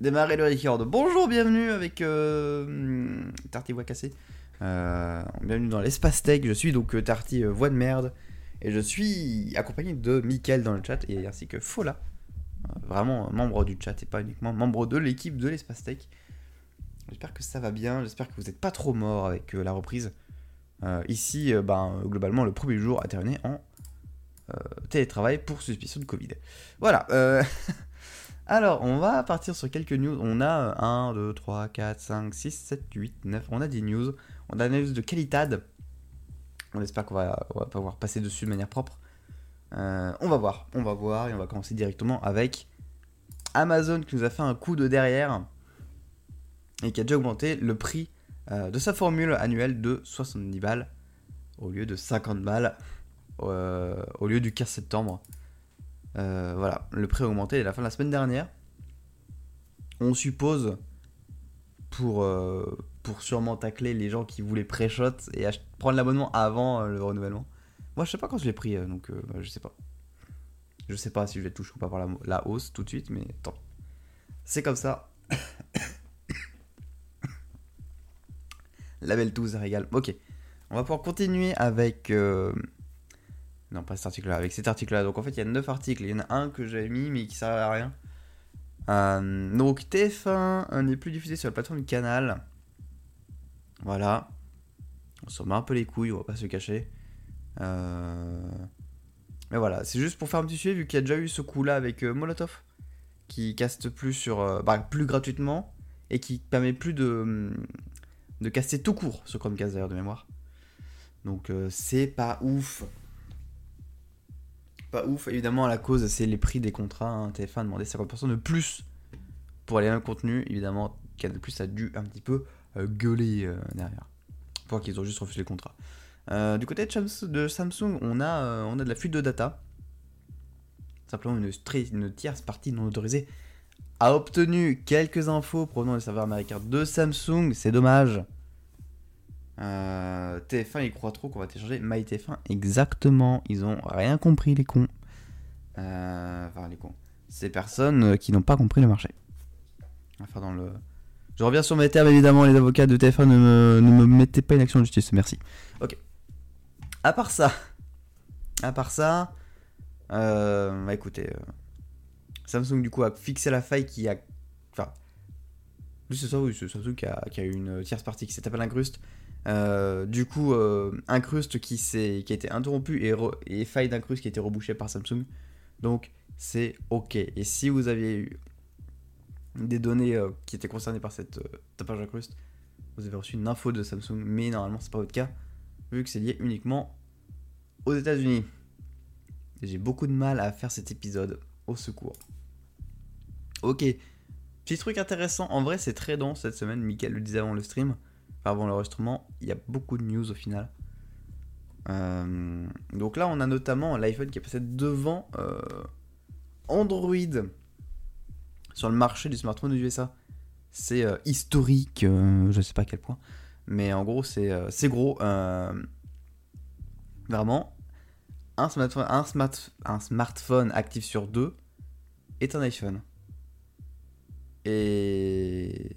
démarrer le record. Bonjour, bienvenue avec euh, Tarty Voix Cassée. Euh, bienvenue dans l'espace tech. Je suis donc euh, Tarty euh, Voix de merde. Et je suis accompagné de Mickaël dans le chat et ainsi que Fola. Vraiment membre du chat et pas uniquement membre de l'équipe de l'espace tech. J'espère que ça va bien. J'espère que vous n'êtes pas trop mort avec la reprise. Ici, ben, globalement, le premier jour a terminé en télétravail pour suspicion de Covid. Voilà. Alors, on va partir sur quelques news. On a 1, 2, 3, 4, 5, 6, 7, 8, 9. On a des news. On a des news de qualité. On espère qu'on va, on va pouvoir passer dessus de manière propre. Euh, on va voir. On va voir. Et on va commencer directement avec Amazon qui nous a fait un coup de derrière et qui a déjà augmenté le prix euh, de sa formule annuelle de 70 balles au lieu de 50 balles euh, au lieu du 15 septembre. Euh, voilà, le prix a augmenté à la fin de la semaine dernière. On suppose pour, euh, pour sûrement tacler les gens qui voulaient pré-shot et prendre l'abonnement avant euh, le renouvellement. Moi, je sais pas quand je l'ai pris, donc bah, je sais pas. Je sais pas si je vais toucher ou pas par la, la hausse tout de suite, mais tant. C'est comme ça. La belle touze régale. Ok. On va pouvoir continuer avec. Non, pas cet article-là, avec cet article-là. Donc en fait, il y a 9 articles. Il y en a un que j'avais mis, mais qui servait à rien. Euh, donc TF1 euh, n'est plus diffusé sur la plateforme canal. Voilà. On s'en met un peu les couilles, on va pas se cacher. Euh, Mais voilà, c'est juste pour faire un petit suivi, vu qu'il y a déjà eu ce coup-là avec euh, Molotov, qui caste plus sur, bah, plus gratuitement, et qui permet plus de, de caster tout court ce Chromecast d'ailleurs de mémoire. Donc c'est pas ouf. Ouf, évidemment, la cause c'est les prix des contrats. hein. TF1 a demandé 50% de plus pour les mêmes contenus. Évidemment, Canal Plus a dû un petit peu euh, gueuler euh, derrière. Pour qu'ils ont juste refusé les contrats. Euh, du côté de, Samsung, on a, on a de la fuite de data. Simplement, une, une tierce partie non autorisée a obtenu quelques infos provenant des serveurs américains de Samsung. C'est dommage. Euh, TF1, ils croient trop qu'on va télécharger MyTF1. Exactement. Ils ont rien compris, les cons. Euh, enfin, les cons. Ces personnes euh, qui n'ont pas compris le marché. Dans le. Je reviens sur mes termes, évidemment. Les avocats de TF1 ne me, ne me mettez pas une action de justice. Merci. Ok. À part ça. À part ça. Euh, bah écoutez. Samsung, du coup, a fixé la faille qui a. Enfin. C'est ça, oui, c'est Samsung qui a, qui a eu une tierce partie qui s'appelle Incruste. Euh, du coup, euh, Incruste qui, qui a été interrompu et, et faille d'Incruste qui a été rebouchée par Samsung. Donc, c'est OK. Et si vous aviez eu des données euh, qui étaient concernées par cette euh, tapage Incruste, vous avez reçu une info de Samsung, mais normalement, c'est pas votre cas, vu que c'est lié uniquement aux États-Unis. J'ai beaucoup de mal à faire cet épisode. Au secours. Ok. Petit truc intéressant. En vrai, c'est très dense cette semaine. Mickaël le disait avant le stream. Avant l'enregistrement. Il y a beaucoup de news au final. Euh, donc là, on a notamment l'iPhone qui est passé devant euh, Android sur le marché du smartphone aux USA. C'est euh, historique, je sais pas à quel point, mais en gros, c'est gros. vraiment, un smartphone, un, un smartphone actif sur deux est un iPhone. Et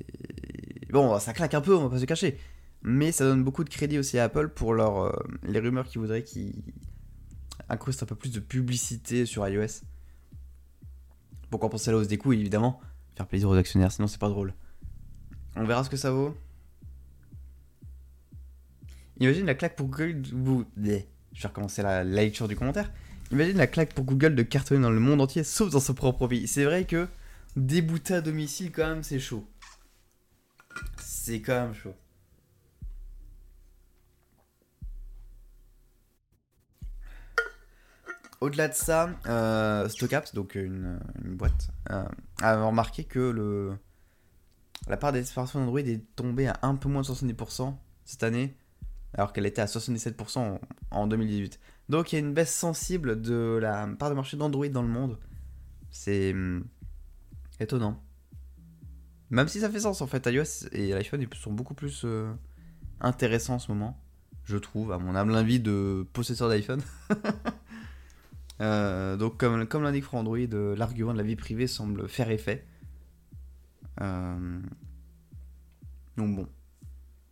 bon, ça claque un peu, on va pas se cacher. Mais ça donne beaucoup de crédit aussi à Apple pour leur, euh, les rumeurs qui voudraient qu'ils incrustent un peu plus de publicité sur iOS. Pour compenser la hausse des coûts, évidemment. Faire plaisir aux actionnaires, sinon c'est pas drôle. On verra ce que ça vaut. Imagine la claque pour Google. Bleh. Je vais recommencer la, la lecture du commentaire. Imagine la claque pour Google de cartonner dans le monde entier, sauf dans son propre pays. C'est vrai que débouter à domicile, quand même, c'est chaud. C'est quand même chaud. Au-delà de ça, euh, StockApps, donc une, une boîte, euh, a remarqué que le, la part des smartphones Android est tombée à un peu moins de 70% cette année, alors qu'elle était à 77% en, en 2018. Donc il y a une baisse sensible de la part de marché d'Android dans le monde. C'est hum, étonnant. Même si ça fait sens en fait, iOS et l'iPhone sont beaucoup plus euh, intéressants en ce moment, je trouve, à mon humble avis de possesseur d'iPhone. Euh, donc comme, comme l'indique Android, euh, l'argument de la vie privée semble faire effet. Donc bon.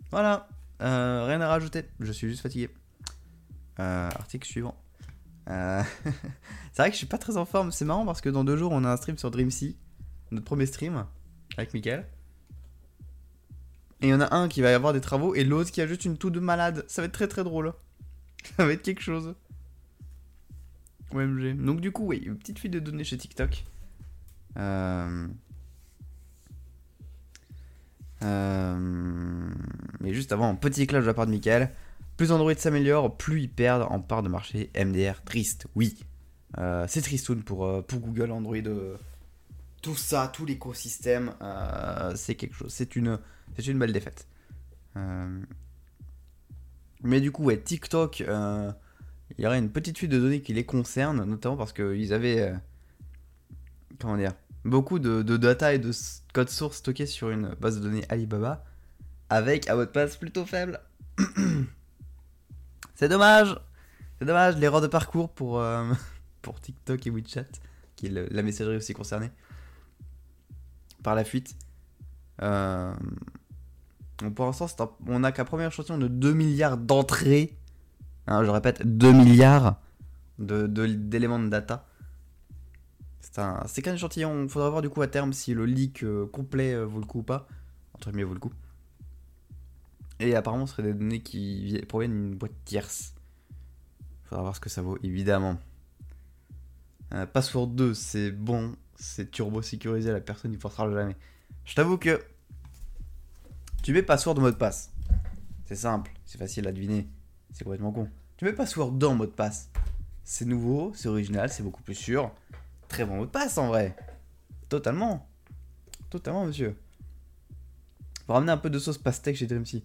Voilà. Rien à rajouter. Je suis juste fatigué. Article suivant. C'est vrai que je suis pas très en forme. C'est marrant parce que dans deux jours, on a un stream sur DreamSea. Notre premier stream avec Mickaël. Et il y en a un qui va y avoir des travaux et l'autre qui a juste une toux de malade. Ça va être très très drôle. Ça va être quelque chose. OMG. Donc du coup, oui, une petite fuite de données chez TikTok. Euh... Euh... Mais juste avant, un petit éclat de la part de Michael. Plus Android s'améliore, plus ils perdent en part de marché. MDR, triste, oui. Euh, c'est tristoun pour, pour Google, Android. Tout ça, tout l'écosystème, euh, c'est quelque chose. C'est une, c'est une belle défaite. Euh, Mais du coup, ouais, TikTok, euh, il y aurait une petite fuite de données qui les concerne, notamment parce qu'ils avaient. comment dire Beaucoup de, data et de code source stockés sur une base de données Alibaba avec un mot de passe plutôt faible. C'est dommage C'est dommage, l'erreur de parcours pour, pour TikTok et WeChat, qui est la messagerie aussi concernée par la fuite. Euh, pour l'instant, on n'a qu'un premier échantillon de 2 milliards d'entrées. Hein, je répète, 2 milliards de- de- d'éléments de, data. C'est un- qu'un échantillon. Il faudra voir du coup à terme si le leak euh, complet euh, vaut le coup ou pas. Entre guillemets, vaut le coup. Et apparemment, ce serait des données qui vi- proviennent d'une boîte tierce. Faudra voir ce que ça vaut, évidemment. Euh, Password 2, c'est bon. C'est turbo sécurisé, la personne n'y pensera jamais. Je t'avoue que tu mets password dans mot de passe. C'est simple, c'est facile à deviner. C'est complètement con. Tu mets password dans mot de passe. C'est nouveau, c'est original, c'est beaucoup plus sûr. Très bon mot de passe en vrai. Totalement. Totalement, monsieur. Faut ramener un peu de sauce pastèque chez DreamSea.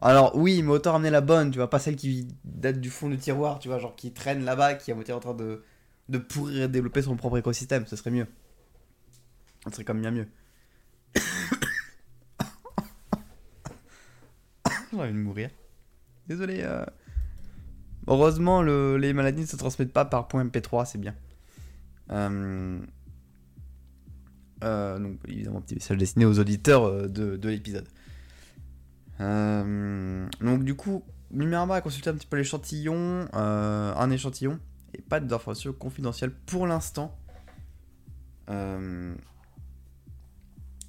Alors oui, mais autant ramener la bonne, tu vois, pas celle qui date du fond du tiroir, tu vois, genre qui traîne là-bas, qui est en train de, de pourrir et développer son propre écosystème, ce serait mieux. Ce serait comme bien mieux. J'ai envie de mourir. Désolé. euh. Heureusement, le- les maladies ne se transmettent pas par point MP3, c'est bien. Euh, euh, donc, évidemment, petit message destiné aux auditeurs de, de l'épisode. Donc, du coup, Numerama a consulté un petit peu l'échantillon, un échantillon, et pas d'informations confidentielles pour l'instant. Euh,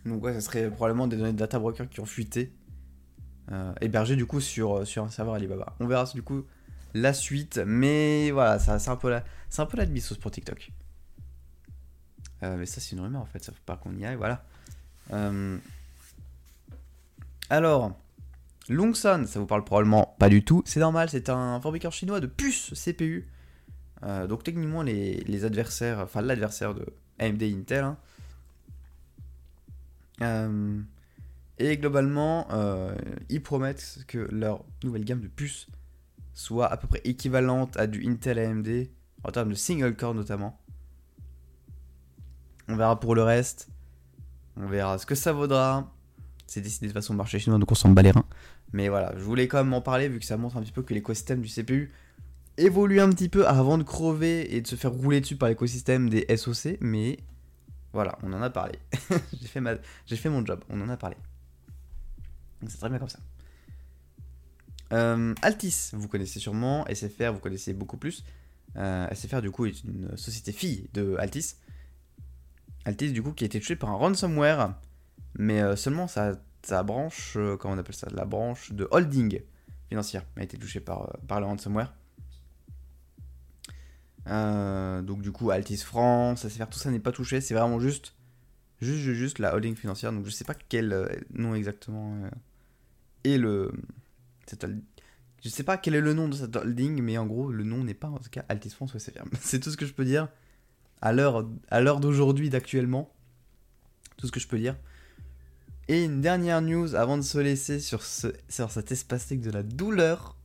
donc, ouais, ça serait probablement des données de data broker qui ont fuité, euh, hébergées du coup sur, sur un serveur Alibaba. On verra du coup la suite, mais voilà, c'est un peu la, c'est un peu demi-sauce pour TikTok. Euh, mais ça, c'est une rumeur en fait, ça faut pas qu'on y aille, voilà. Euh, alors, Longson, ça vous parle probablement pas du tout, c'est normal, c'est un fabricant chinois de puces CPU. Euh, donc techniquement, les, les adversaires, enfin l'adversaire de AMD Intel. hein. Euh, et globalement, euh, ils promettent que leur nouvelle gamme de puces soit à peu près équivalente à du Intel AMD en termes de single core notamment. On verra pour le reste. On verra ce que ça vaudra. C'est décidé de façon marché chinois, donc on s'en bat les reins. Mais voilà, je voulais quand même en parler vu que ça montre un petit peu que l'écosystème du CPU évolue un petit peu avant de crever et de se faire rouler dessus par l'écosystème des SOC. Mais voilà, on en a parlé. j'ai fait, ma... fait mon job, on en a parlé. C'est très bien comme ça. Euh, Altis, vous connaissez sûrement. SFR, vous connaissez beaucoup plus. Euh, SFR, du coup, est une société fille de Altis. Altis, du coup, qui a été touché par un ransomware. Mais euh, seulement sa, branche, comment on appelle ça? La branche de holding financière a été touchée par le ransomware. Euh, donc, du coup, Altis France, SFR, tout ça n'est pas touché. C'est vraiment juste, juste, la holding financière. Donc, je sais pas quel euh, nom exactement euh, est le. cette je sais pas quel est le nom de cette holding, mais en gros, le nom n'est pas en tout cas Altis France ou SFR. C'est tout ce que je peux dire à l'heure à l'heure d'aujourd'hui, d'actuellement. Tout ce que je peux dire. Et une dernière news avant de se laisser sur, ce, sur cet espastique de la douleur.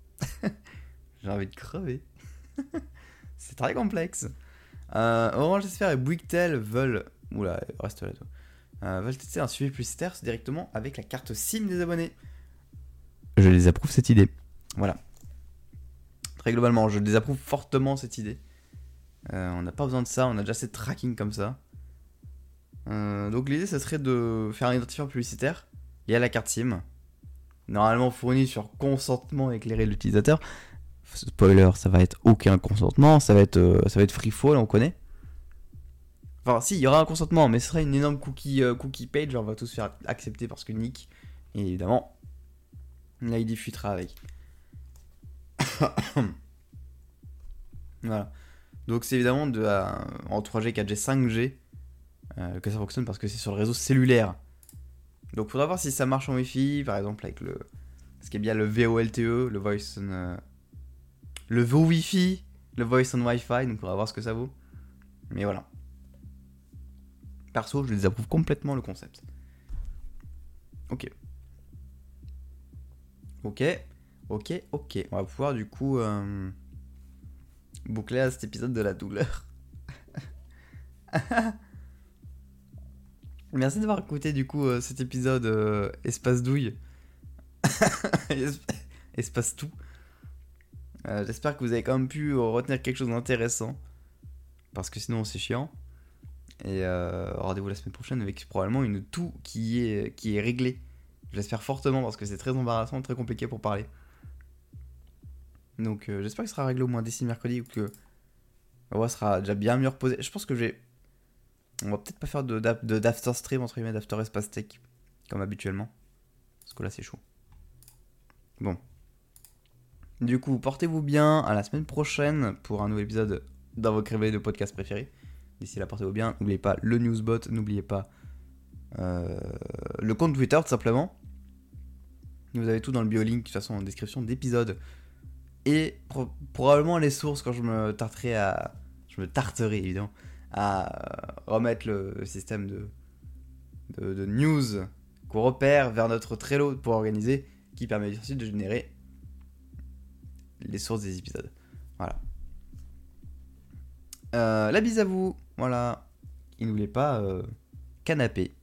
J'ai envie de crever. C'est très complexe. Euh, Orange SFR et Bouygues veulent. Oula, reste là toi. Euh, veulent tester un suivi publicitaire directement avec la carte SIM des abonnés. Je les approuve cette idée. Voilà. Très globalement, je désapprouve fortement cette idée. Euh, on n'a pas besoin de ça, on a déjà assez de tracking comme ça. Euh, donc l'idée, ça serait de faire un identifiant publicitaire. Il y a la carte SIM, normalement fournie sur consentement éclairé de l'utilisateur. Spoiler, ça va être aucun consentement, ça va être, euh, ça va être free fall, on connaît. Enfin, si, il y aura un consentement, mais ce serait une énorme cookie, euh, cookie page, on va tous faire accepter parce que Nick, et évidemment, l'ID fuitera avec. voilà. Donc c'est évidemment de, euh, en 3G, 4G, 5G euh, que ça fonctionne parce que c'est sur le réseau cellulaire. Donc faudra voir si ça marche en Wi-Fi, par exemple avec le... Ce qui est bien le VOLTE, le Voice on... le VO Wi-Fi, le Voice on Wi-Fi, donc faudra voir ce que ça vaut. Mais voilà. Perso, je désapprouve complètement le concept. Ok. Ok, ok, ok. On va pouvoir du coup euh, boucler à cet épisode de la douleur. Merci d'avoir écouté du coup euh, cet épisode euh, Espace Douille. Esp- Espace Tout. Euh, J'espère que vous avez quand même pu retenir quelque chose d'intéressant. Parce que sinon c'est chiant. Et euh, rendez-vous la semaine prochaine avec probablement une tout qui est, qui est réglée. J'espère fortement parce que c'est très embarrassant, très compliqué pour parler. Donc euh, j'espère ce sera réglé au moins d'ici mercredi ou que la voix sera déjà bien mieux reposée. Je pense que j'ai. On va peut-être pas faire de, d'after stream entre guillemets, d'after espace tech comme habituellement. Parce que là c'est chaud. Bon. Du coup, portez-vous bien. À la semaine prochaine pour un nouvel épisode dans vos réveils de podcast préférés. D'ici là, portez-vous bien. N'oubliez pas le newsbot. N'oubliez pas euh, le compte Twitter, tout simplement. Vous avez tout dans le bio-link, de toute façon, en description d'épisode. Et pro- probablement les sources quand je me tarterai à. Je me tarterai, évidemment, à remettre le système de, de, de news qu'on repère vers notre Trello pour organiser, qui permet ensuite de générer les sources des épisodes. Voilà. Euh, la bise à vous. Voilà. Et n'oubliez pas, euh, canapé.